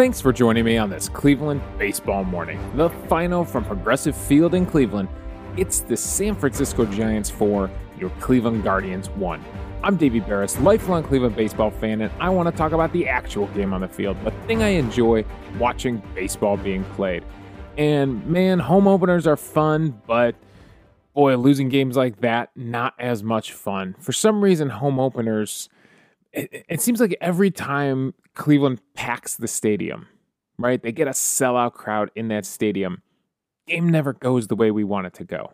Thanks for joining me on this Cleveland baseball morning. The final from Progressive Field in Cleveland. It's the San Francisco Giants 4, your Cleveland Guardians 1. I'm Davey Berris, lifelong Cleveland baseball fan, and I want to talk about the actual game on the field, the thing I enjoy watching baseball being played. And man, home openers are fun, but boy, losing games like that, not as much fun. For some reason, home openers, it, it seems like every time Cleveland packs the stadium, right? They get a sellout crowd in that stadium. Game never goes the way we want it to go.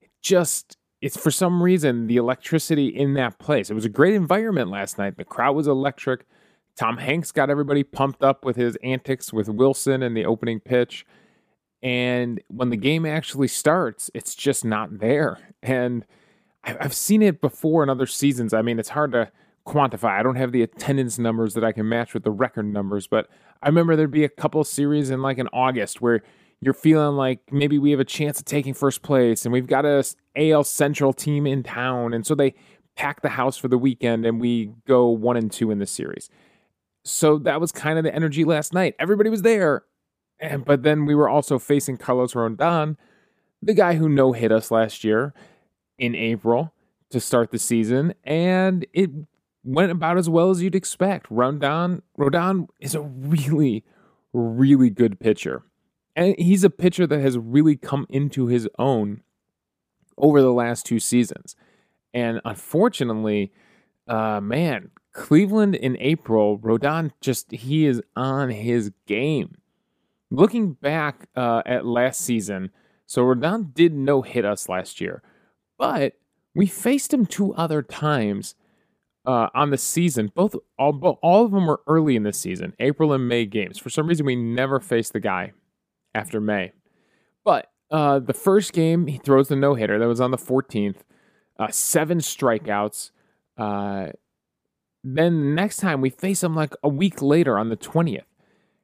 It just, it's for some reason the electricity in that place. It was a great environment last night. The crowd was electric. Tom Hanks got everybody pumped up with his antics with Wilson and the opening pitch. And when the game actually starts, it's just not there. And I've seen it before in other seasons. I mean, it's hard to quantify. I don't have the attendance numbers that I can match with the record numbers, but I remember there'd be a couple series in like in August where you're feeling like maybe we have a chance of taking first place and we've got a AL Central team in town. And so they pack the house for the weekend and we go one and two in the series. So that was kind of the energy last night. Everybody was there and, but then we were also facing Carlos Rodon, the guy who no hit us last year in April to start the season, and it went about as well as you'd expect. Rodon, Rodon is a really, really good pitcher. And he's a pitcher that has really come into his own over the last two seasons. And unfortunately, uh, man, Cleveland in April, Rodon just, he is on his game looking back uh, at last season, so Rodon did no hit us last year, but we faced him two other times uh, on the season. Both all, all of them were early in the season, April and May games. For some reason, we never faced the guy after May. But uh, the first game, he throws the no hitter. That was on the 14th. Uh, seven strikeouts. Uh, then the next time we face him like a week later on the 20th.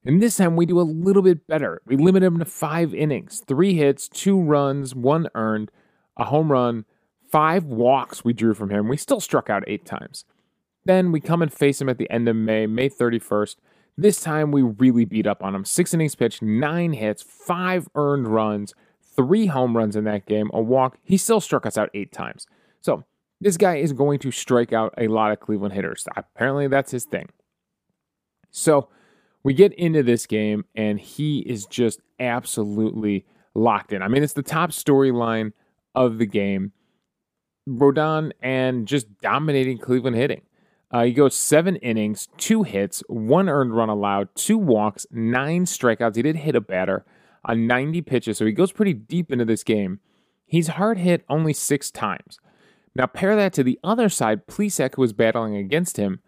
And this time we do a little bit better. We limit him to five innings, three hits, two runs, one earned, a home run, five walks we drew from him. We still struck out eight times. Then we come and face him at the end of May, May 31st. This time we really beat up on him. Six innings pitched, nine hits, five earned runs, three home runs in that game, a walk. He still struck us out eight times. So this guy is going to strike out a lot of Cleveland hitters. Apparently that's his thing. So we get into this game and he is just absolutely locked in. I mean, it's the top storyline of the game. Rodon and just dominating Cleveland hitting. Uh, he goes seven innings, two hits, one earned run allowed, two walks, nine strikeouts. He did hit a batter on 90 pitches, so he goes pretty deep into this game. He's hard hit only six times. Now, pair that to the other side, Plesac, who was battling against him,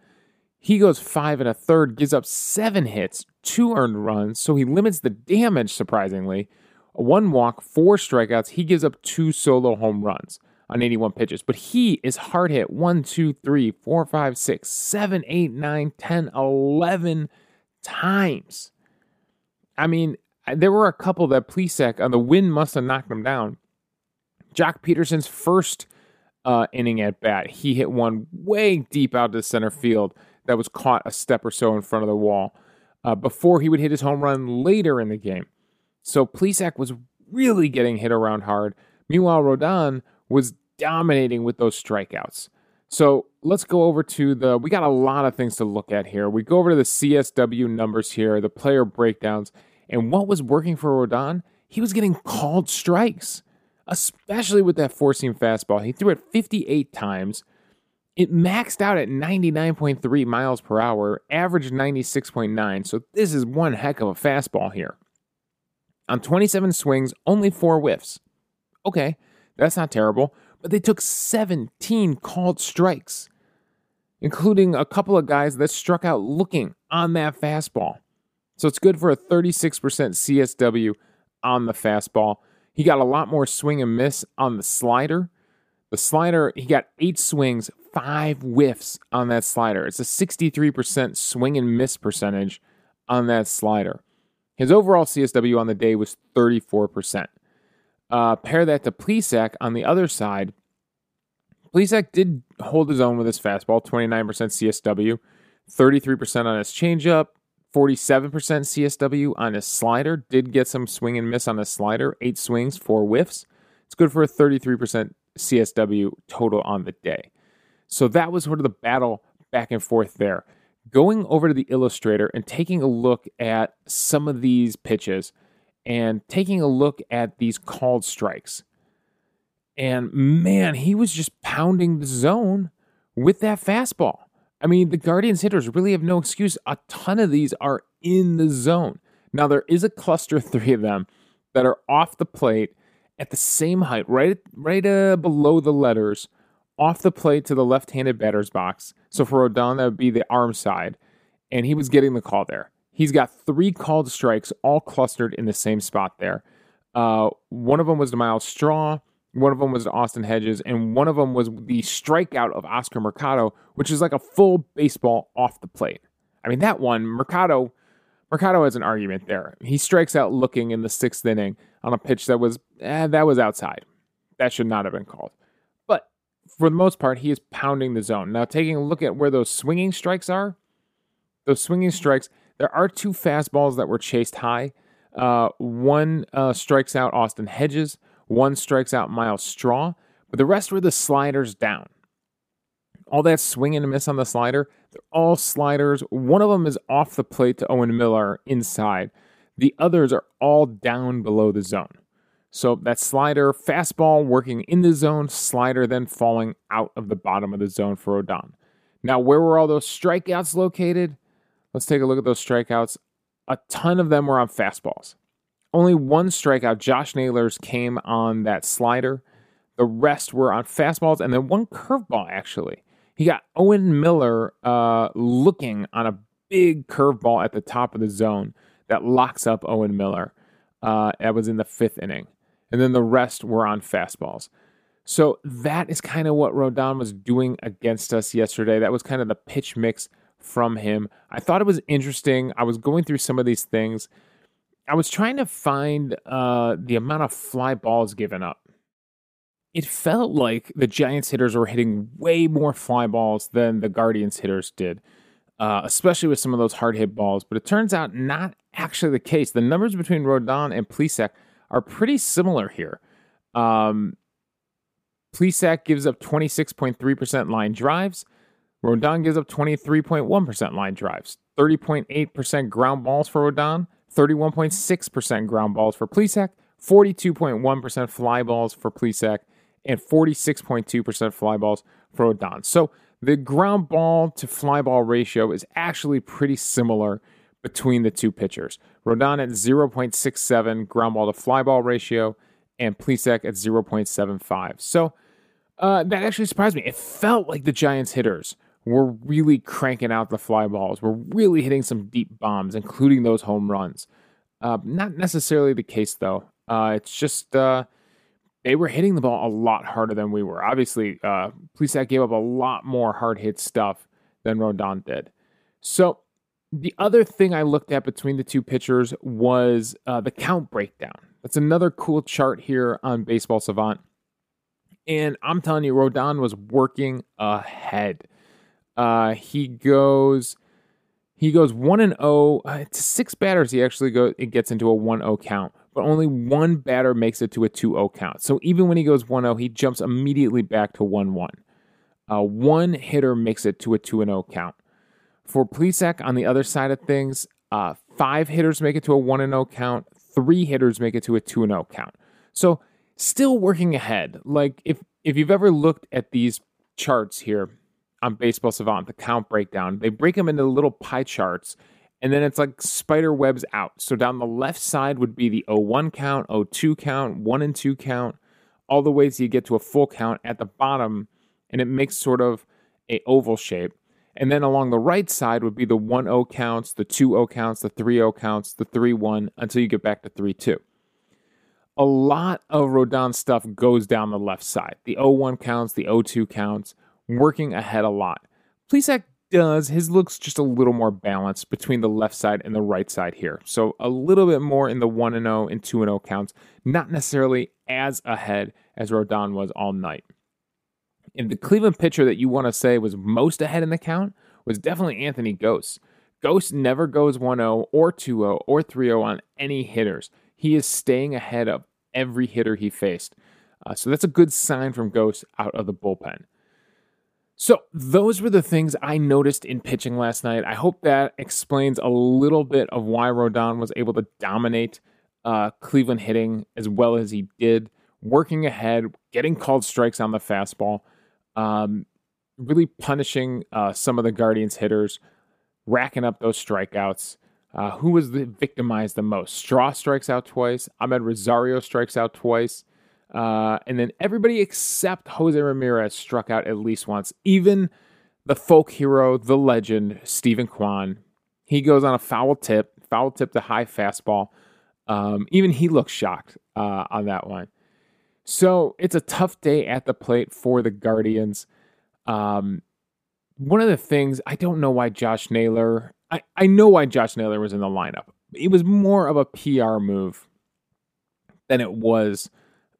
he goes five and a third, gives up seven hits, two earned runs, so he limits the damage, surprisingly. One walk, four strikeouts. He gives up two solo home runs on 81 pitches. But he is hard hit one, two, three, four, five, six, seven, eight, nine, 10, 11 times. I mean, there were a couple that Plesac on the wind must have knocked him down. Joc Pederson's first uh, inning at bat, he hit one way deep out to center field that was caught a step or so in front of the wall uh, before he would hit his home run later in the game. So Plesac was really getting hit around hard. Meanwhile, Rodon was dominating with those strikeouts. So let's go over to the. We got a lot of things to look at here. We go over to the CSW numbers here, the player breakdowns, and what was working for Rodon? He was getting called strikes, especially with that four seam fastball. He threw it 58 times. It maxed out at 99.3 miles per hour, averaged 96.9. So this is one heck of a fastball here. On 27 swings, only four whiffs. Okay, that's not terrible, but they took 17 called strikes, including a couple of guys that struck out looking on that fastball. So it's good for a 36% CSW on the fastball. He got a lot more swing and miss on the slider. The slider, he got eight swings, five whiffs on that slider. It's a 63% swing and miss percentage on that slider. His overall CSW on the day was 34%. Uh, pair that to Plesac on the other side. Plesac did hold his own with his fastball, 29% CSW, 33% on his changeup, 47% CSW on his slider. Did get some swing and miss on his slider, eight swings, four whiffs. It's good for a 33% CSW total on the day. So that was sort of the battle back and forth there. Going over to the illustrator and taking a look at some of these pitches and taking a look at these called strikes. And man, he was just pounding the zone with that fastball. I mean, the Guardians hitters really have no excuse. A ton of these are in the zone. Now, there is a cluster three of them that are off the plate at the same height, right, right uh, below the letters, off the plate to the left handed batter's box. So for Rodon, that would be the arm side. And he was getting the call there. He's got three called strikes all clustered in the same spot there. Uh, one of them was to Myles Straw. One of them was to Austin Hedges, and one of them was the strikeout of Oscar Mercado, which is like a full baseball off the plate. I mean, that one, Mercado, Mercado has an argument there. He strikes out looking in the sixth inning on a pitch that was eh, that was outside. That should not have been called. But for the most part, he is pounding the zone. Now, taking a look at where those swinging strikes are, those swinging strikes, there are two fastballs that were chased high. Uh, one uh, strikes out Austin Hedges. One strikes out Myles Straw, but the rest were the sliders down. All that swing and a miss on the slider, they're all sliders. One of them is off the plate to Owen Miller inside. The others are all down below the zone. So that slider, fastball working in the zone, slider then falling out of the bottom of the zone for Rodon. Now, where were all those strikeouts located? Let's take a look at those strikeouts. A ton of them were on fastballs. Only one strikeout, Josh Naylor's, came on that slider. The rest were on fastballs and then one curveball, actually. He got Owen Miller uh, looking on a big curveball at the top of the zone that locks up Owen Miller. Uh, that was in the fifth inning. And then the rest were on fastballs. So that is kind of what Rodon was doing against us yesterday. That was kind of the pitch mix from him. I thought it was interesting. I was going through some of these things. I was trying to find uh, the amount of fly balls given up. It felt like the Giants hitters were hitting way more fly balls than the Guardians hitters did, uh, especially with some of those hard hit balls. But it turns out not actually the case. The numbers between Rodon and Plesac are pretty similar here. Um, Plesac gives up 26.3% line drives. Rodon gives up 23.1% line drives, 30.8% ground balls for Rodon, 31.6% ground balls for Plesac, 42.1% fly balls for Plesac, and 46.2% fly balls for Rodon. So the ground ball to fly ball ratio is actually pretty similar between the two pitchers. Rodon at 0.67 ground ball to fly ball ratio, and Plesac at 0.75. So uh, that actually surprised me. It felt like the Giants hitters we're really cranking out the fly balls. We're really hitting some deep bombs, including those home runs. Uh, not necessarily the case, though. Uh, it's just uh, they were hitting the ball a lot harder than we were. Obviously, uh, Plesac gave up a lot more hard hit stuff than Rodon did. So, the other thing I looked at between the two pitchers was uh, the count breakdown. That's another cool chart here on Baseball Savant. And I'm telling you, Rodon was working ahead. Uh, he goes he goes one and zero oh, uh, to six batters. He actually goes it gets into a one zero oh count, but only one batter makes it to a 2-0 count. So even when he goes 1-0, he jumps immediately back to 1-1. Uh, one hitter makes it to a 2-0 count. For Plesac, on the other side of things, uh, five hitters make it to a 1-0 count. Three hitters make it to a 2-0 count. So still working ahead. Like if if you've ever looked at these charts here, on Baseball Savant, the count breakdown. They break them into little pie charts, and then it's like spider webs out. So down the left side would be the 01 count, 02 count, 1 and 2 count, all the ways you get to a full count at the bottom, and it makes sort of a oval shape. And then along the right side would be the 1 0 counts, the 2 0 counts, the 3 0 counts, the 3 1 until you get back to 3 2. A lot of Rodon stuff goes down the left side. The 0 1 counts, the 0 2 counts, working ahead a lot. Plesac does. His looks just a little more balanced between the left side and the right side here. So a little bit more in the 1 and 0 and 2 and 0 counts, not necessarily as ahead as Rodon was all night. And the Cleveland pitcher that you want to say was most ahead in the count was definitely Anthony Gose. Gose never goes 1 0 or 2 0 or 3 0 on any hitters. He is staying ahead of every hitter he faced. Uh, so that's a good sign from Gose out of the bullpen. So, those were the things I noticed in pitching last night. I hope that explains a little bit of why Rodon was able to dominate uh, Cleveland hitting as well as he did, working ahead, getting called strikes on the fastball, um, really punishing uh, some of the Guardians hitters, racking up those strikeouts. Uh, who was the, victimized the most? Straw strikes out twice. Amed Rosario strikes out twice. Uh, and then everybody except Jose Ramirez struck out at least once. Even the folk hero, the legend, Steven Kwan, he goes on a foul tip, foul tip to high fastball. Um, even he looks shocked uh, on that one. So it's a tough day at the plate for the Guardians. Um, one of the things I don't know why Josh Naylor. I, I know why Josh Naylor was in the lineup. It was more of a PR move than it was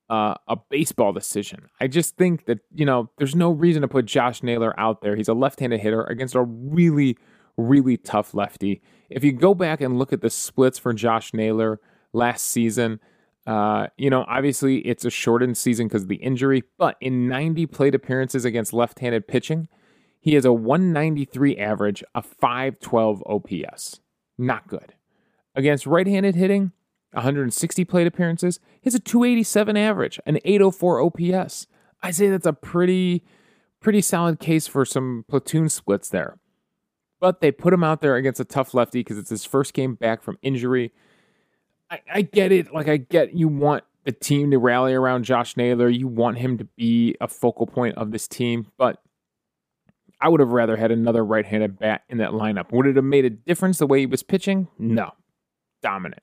uh, a baseball decision. I just think that, you know, there's no reason to put Josh Naylor out there. He's a left handed hitter against a really, really tough lefty. If you go back and look at the splits for Josh Naylor last season, uh, you know, obviously it's a shortened season because of the injury, but in 90 plate appearances against left handed pitching, he has a 193 average, a 512 OPS. Not good. Against right handed hitting, 160 plate appearances. He has a 287 average, an 804 OPS. I say that's a pretty, pretty solid case for some platoon splits there. But they put him out there against a tough lefty because it's his first game back from injury. I, I get it. Like, I get you want the team to rally around Josh Naylor. You want him to be a focal point of this team. But I would have rather had another right handed bat in that lineup. Would it have made a difference the way he was pitching? No. Dominant.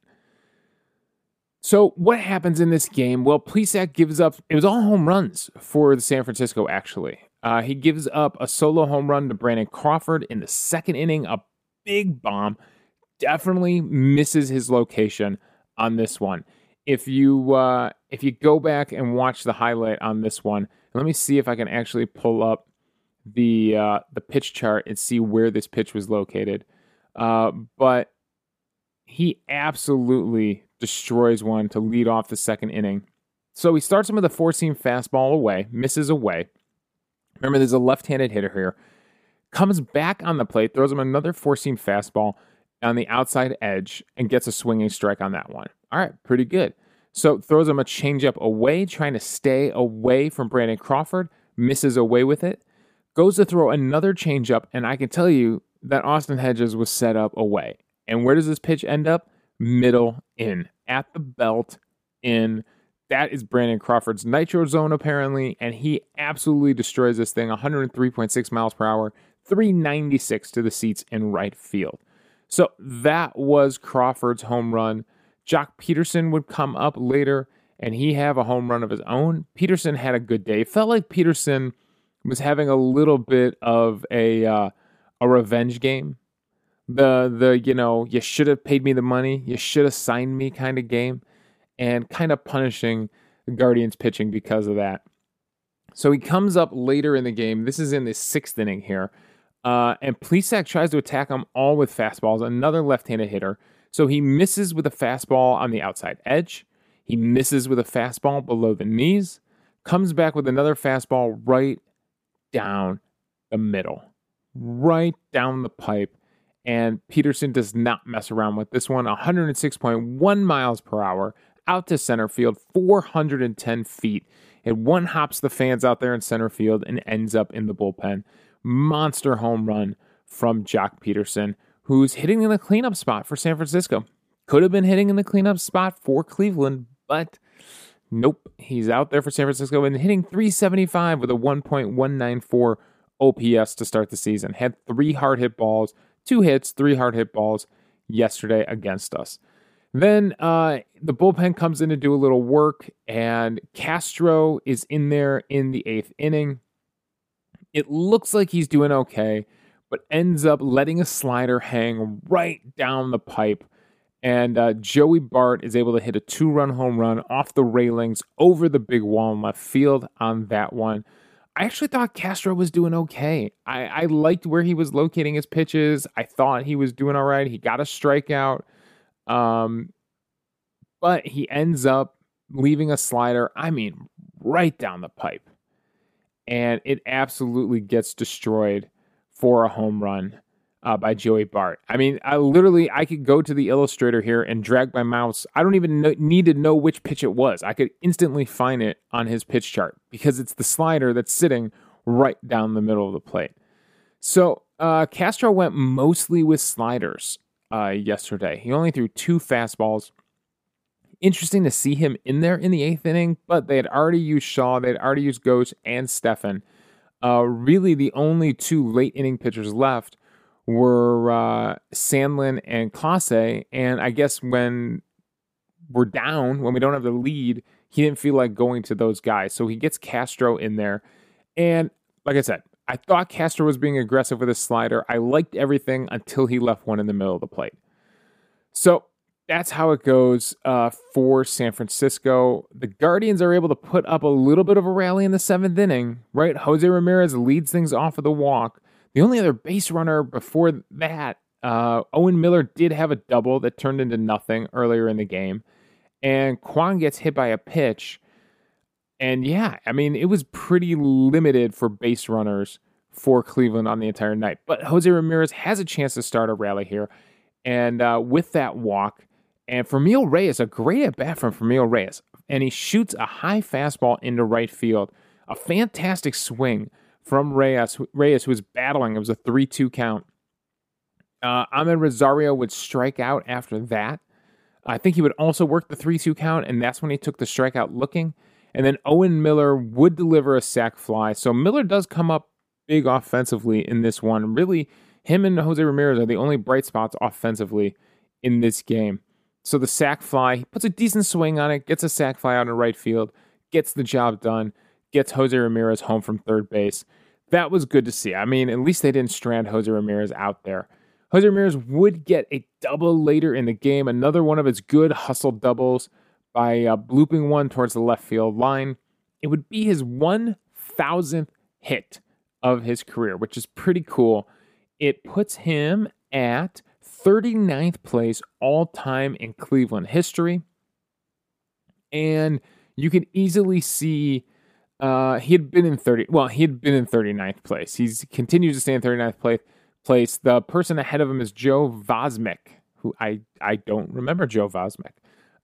So what happens in this game? Well, Plesac gives up. It was all home runs for the San Francisco. Actually, uh, he gives up a solo home run to Brandon Crawford in the second inning. A big bomb. Definitely misses his location on this one. If you uh, if you go back and watch the highlight on this one, let me see if I can actually pull up the uh, the pitch chart and see where this pitch was located. Uh, but he absolutely destroys one to lead off the second inning. So he starts him with a four seam fastball away, misses away. Remember, there's a left handed hitter here. Comes back on the plate, throws him another four seam fastball on the outside edge, and gets a swinging strike on that one. All right, pretty good. So throws him a changeup away, trying to stay away from Brandon Crawford, misses away with it. Goes to throw another changeup, and I can tell you that Austin Hedges was set up away. And where does this pitch end up? Middle in at the belt in. That is Brandon Crawford's nitro zone, apparently, and he absolutely destroys this thing 103.6 miles per hour, 396 to the seats in right field. So that was Crawford's home run. Joc Pederson would come up later and he have a home run of his own. Pederson had a good day. Felt like Pederson was having a little bit of a uh, a revenge game the the you know you should have paid me the money, you should have signed me kind of game, and kind of punishing the Guardians pitching because of that. So he comes up later in the game. This is in the sixth inning here, uh, and Plesac tries to attack him all with fastballs. Another left-handed hitter, so he misses with a fastball on the outside edge. He misses with a fastball below the knees. Comes back with another fastball right down the middle, right down the pipe and Pederson does not mess around with this one. 106.1 miles per hour out to center field, 410 feet. It one hops the fans out there in center field and ends up in the bullpen. Monster home run from Joc Pederson, who's hitting in the cleanup spot for San Francisco. Could have been hitting in the cleanup spot for Cleveland, but nope. He's out there for San Francisco and hitting 375 with a 1.194 OPS to start the season. Had three hard hit balls, two hits, three hard hit balls yesterday against us. Then uh, the bullpen comes in to do a little work, and Castro is in there in the eighth inning. It looks like he's doing okay, but ends up letting a slider hang right down the pipe. And uh, Joey Bart is able to hit a two run home run off the railings over the big wall in left field on that one. I actually thought Castro was doing okay. I, I liked where he was locating his pitches. I thought he was doing all right. He got a strikeout. Um, but he ends up leaving a slider, I mean, right down the pipe. And it absolutely gets destroyed for a home run uh, by Joey Bart. I mean, I literally I could go to the illustrator here and drag my mouse. I don't even know, need to know which pitch it was. I could instantly find it on his pitch chart because it's the slider that's sitting right down the middle of the plate. So uh, Castro went mostly with sliders uh, yesterday. He only threw two fastballs. Interesting to see him in there in the eighth inning, but they had already used Shaw, they had already used Gose and Stephan. Uh, really, the only two late inning pitchers left were uh, Sandlin and Clase. And I guess when we're down, when we don't have the lead, he didn't feel like going to those guys. So he gets Castro in there. And like I said, I thought Castro was being aggressive with his slider. I liked everything until he left one in the middle of the plate. So that's how it goes uh, for San Francisco. The Guardians are able to put up a little bit of a rally in the seventh inning, right? Jose Ramirez leads things off of the walk. The only other base runner before that, uh, Owen Miller did have a double that turned into nothing earlier in the game. And Kwan gets hit by a pitch. And yeah, I mean, it was pretty limited for base runners for Cleveland on the entire night. But Jose Ramirez has a chance to start a rally here. And uh, with that walk, and Franmil Reyes, a great at bat from Franmil Reyes. And he shoots a high fastball into right field. A fantastic swing from Reyes, Reyes was battling. It was a 3 2 count. Uh, Amed Rosario would strike out after that. I think he would also work the 3 2 count, and that's when he took the strikeout looking. And then Owen Miller would deliver a sac fly. So Miller does come up big offensively in this one. Really, him and Jose Ramirez are the only bright spots offensively in this game. So the sac fly, he puts a decent swing on it, gets a sac fly out in right field, gets the job done gets Jose Ramirez home from third base. That was good to see. I mean, at least they didn't strand Jose Ramirez out there. Jose Ramirez would get a double later in the game, another one of his good hustle doubles by uh, blooping one towards the left field line. It would be his 1000th hit of his career, which is pretty cool. It puts him at 39th place all time in Cleveland history. And you can easily see uh, he had been in 30. Well, he had been in 39th place. He's continues to stay in 39th place. Place. The person ahead of him is Joe Vosmik, who I I don't remember Joe Vosmik,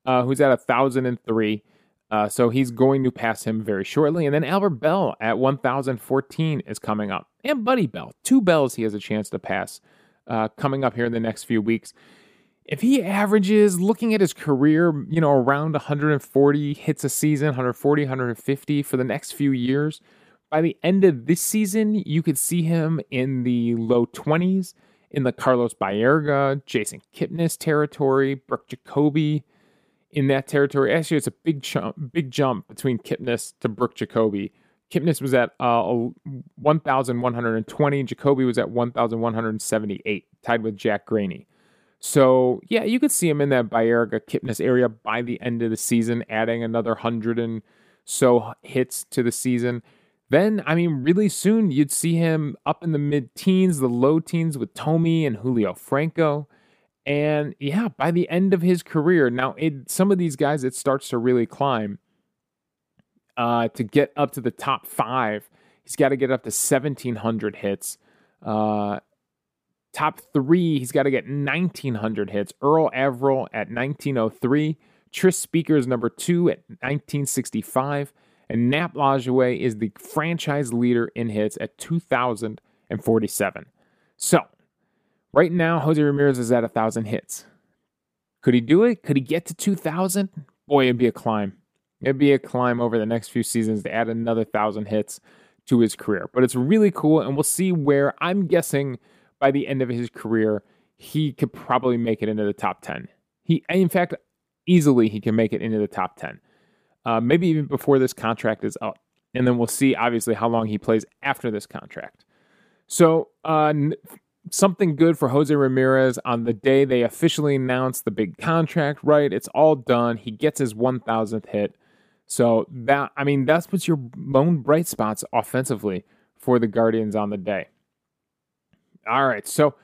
uh, who's at a thousand and three. Uh, so he's going to pass him very shortly. And then Albert Belle at 1014 is coming up. And Buddy Bell. Two bells he has a chance to pass uh, coming up here in the next few weeks if he averages looking at his career, you know, around 140 hits a season, 140, 150 for the next few years, by the end of this season, you could see him in the low 20s in the Carlos Baerga, Jason Kipnis territory, Brook Jacoby in that territory. Actually, it's a big jump, big jump between Kipnis to Brook Jacoby. Kipnis was at uh, 1,120. Jacoby was at 1,178, tied with Jack Graney. So yeah, you could see him in that Baerga Kipnis area by the end of the season, adding another hundred and so hits to the season. Then, I mean, really soon you'd see him up in the mid teens, the low teens with Tommy and Julio Franco. And yeah, by the end of his career, now it, some of these guys, it starts to really climb. Uh, to get up to the top five, he's got to get up to 1,700 hits. Uh, Top three, he's got to get 1,900 hits. Earl Averill at 1903. Tris Speaker is number two at 1965. And Nap Lajoie is the franchise leader in hits at 2,047. So, right now, Jose Ramirez is at 1,000 hits. Could he do it? Could he get to 2,000? Boy, it'd be a climb. It'd be a climb over the next few seasons to add another 1,000 hits to his career. But it's really cool, and we'll see where I'm guessing by the end of his career, he could probably make it into the top 10. He, in fact, easily he can make it into the top 10. Uh, maybe even before this contract is up. And then we'll see, obviously, how long he plays after this contract. So, uh, n- something good for Jose Ramirez on the day they officially announced the big contract, right? It's all done. He gets his 1000th hit. So that I mean that's what's your lone bright spots offensively for the Guardians on the day. All right, so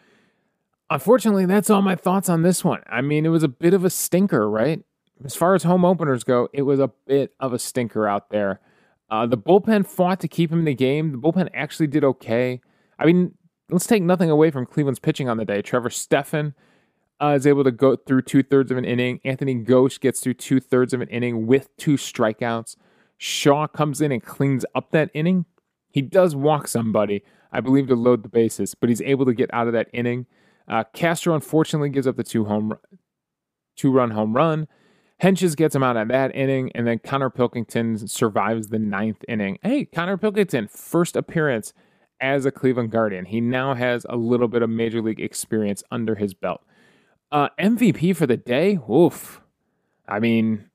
unfortunately that's all my thoughts on this one. I mean, it was a bit of a stinker, right? As far as home openers go, it was a bit of a stinker out there. Uh, the bullpen fought to keep him in the game. The bullpen actually did okay. I mean, let's take nothing away from Cleveland's pitching on the day. Trevor Stephan uh, is able to go through two thirds of an inning. Anthony Gose gets through two thirds of an inning with two strikeouts. Shaw comes in and cleans up that inning. He does walk somebody, I believe, to load the bases, but he's able to get out of that inning. Uh, Castro unfortunately gives up the two home, two run home run. Hentges gets him out of that inning, and then Connor Pilkington survives the ninth inning. Hey, Connor Pilkington, first appearance as a Cleveland Guardian. He now has a little bit of major league experience under his belt. Uh, MVP for the day, oof. I mean,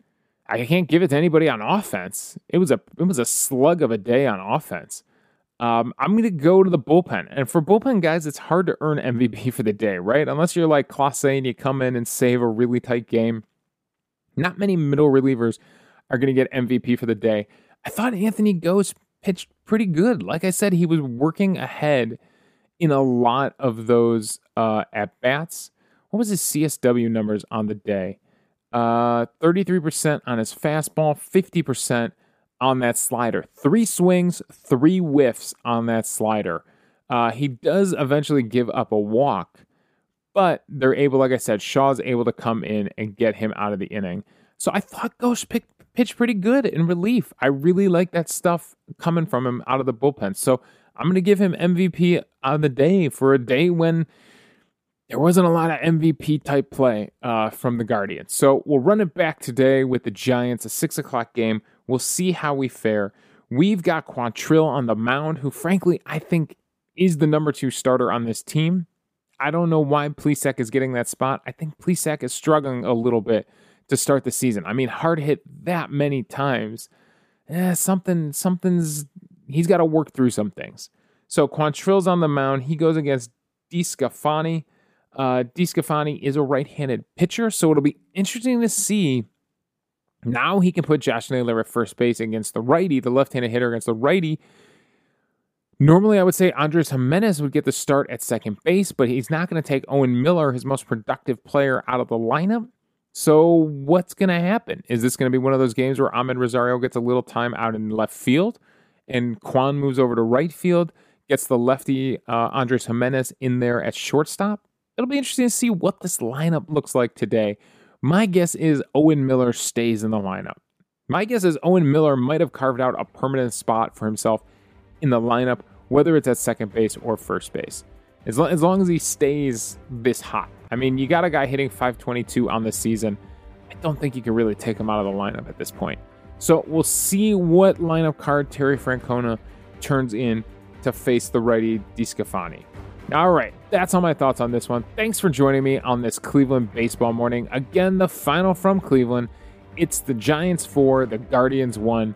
I can't give it to anybody on offense. It was a it was a slug of a day on offense. Um, I'm going to go to the bullpen, and for bullpen guys, it's hard to earn MVP for the day, right? Unless you're like Clase and you come in and save a really tight game. Not many middle relievers are going to get MVP for the day. I thought Anthony Gose pitched pretty good. Like I said, he was working ahead in a lot of those uh, at bats what was his CSW numbers on the day? Uh, 33% on his fastball, 50% on that slider. Three swings, three whiffs on that slider. Uh, he does eventually give up a walk, but they're able, like I said, Shaw's able to come in and get him out of the inning. So I thought Gose picked, pitched pretty good in relief. I really like that stuff coming from him out of the bullpen. So I'm going to give him MVP on the day for a day when there wasn't a lot of MVP type play uh, from the Guardians. So we'll run it back today with the Giants, a six o'clock game. We'll see how we fare. We've got Quantrill on the mound, who frankly I think is the number two starter on this team. I don't know why Plesac is getting that spot. I think Plesac is struggling a little bit to start the season. I mean, hard hit that many times. Eh, something, something's he's got to work through some things. So Quantrill's on the mound. He goes against DeSclafani. Uh, is a right-handed pitcher, so it'll be interesting to see. Now he can put Josh Naylor at first base against the righty, the left-handed hitter against the righty. Normally, I would say Andres Gimenez would get the start at second base, but he's not going to take Owen Miller, his most productive player, out of the lineup. So, what's going to happen? Is this going to be one of those games where Amed Rosario gets a little time out in left field and Kwan moves over to right field, gets the lefty uh, Andres Gimenez in there at shortstop? it'll be interesting to see what this lineup looks like today. My guess is Owen Miller stays in the lineup. My guess is Owen Miller might have carved out a permanent spot for himself in the lineup, whether it's at second base or first base. As, as long as he stays this hot. I mean, you got a guy hitting 522 on the season. I don't think you can really take him out of the lineup at this point. So we'll see what lineup card Terry Francona turns in to face the righty DeSclafani. All right, that's all my thoughts on this one. Thanks for joining me on this Cleveland baseball morning. Again, the final from Cleveland. It's the Giants 4, the Guardians 1.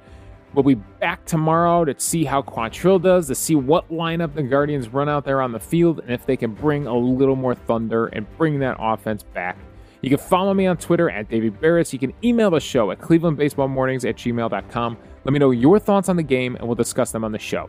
We'll be back tomorrow to see how Quantrill does, to see what lineup the Guardians run out there on the field, and if they can bring a little more thunder and bring that offense back. You can follow me on Twitter at Davey Berris. You can email the show at clevelandbaseballmornings at gmail.com. Let me know your thoughts on the game, and we'll discuss them on the show.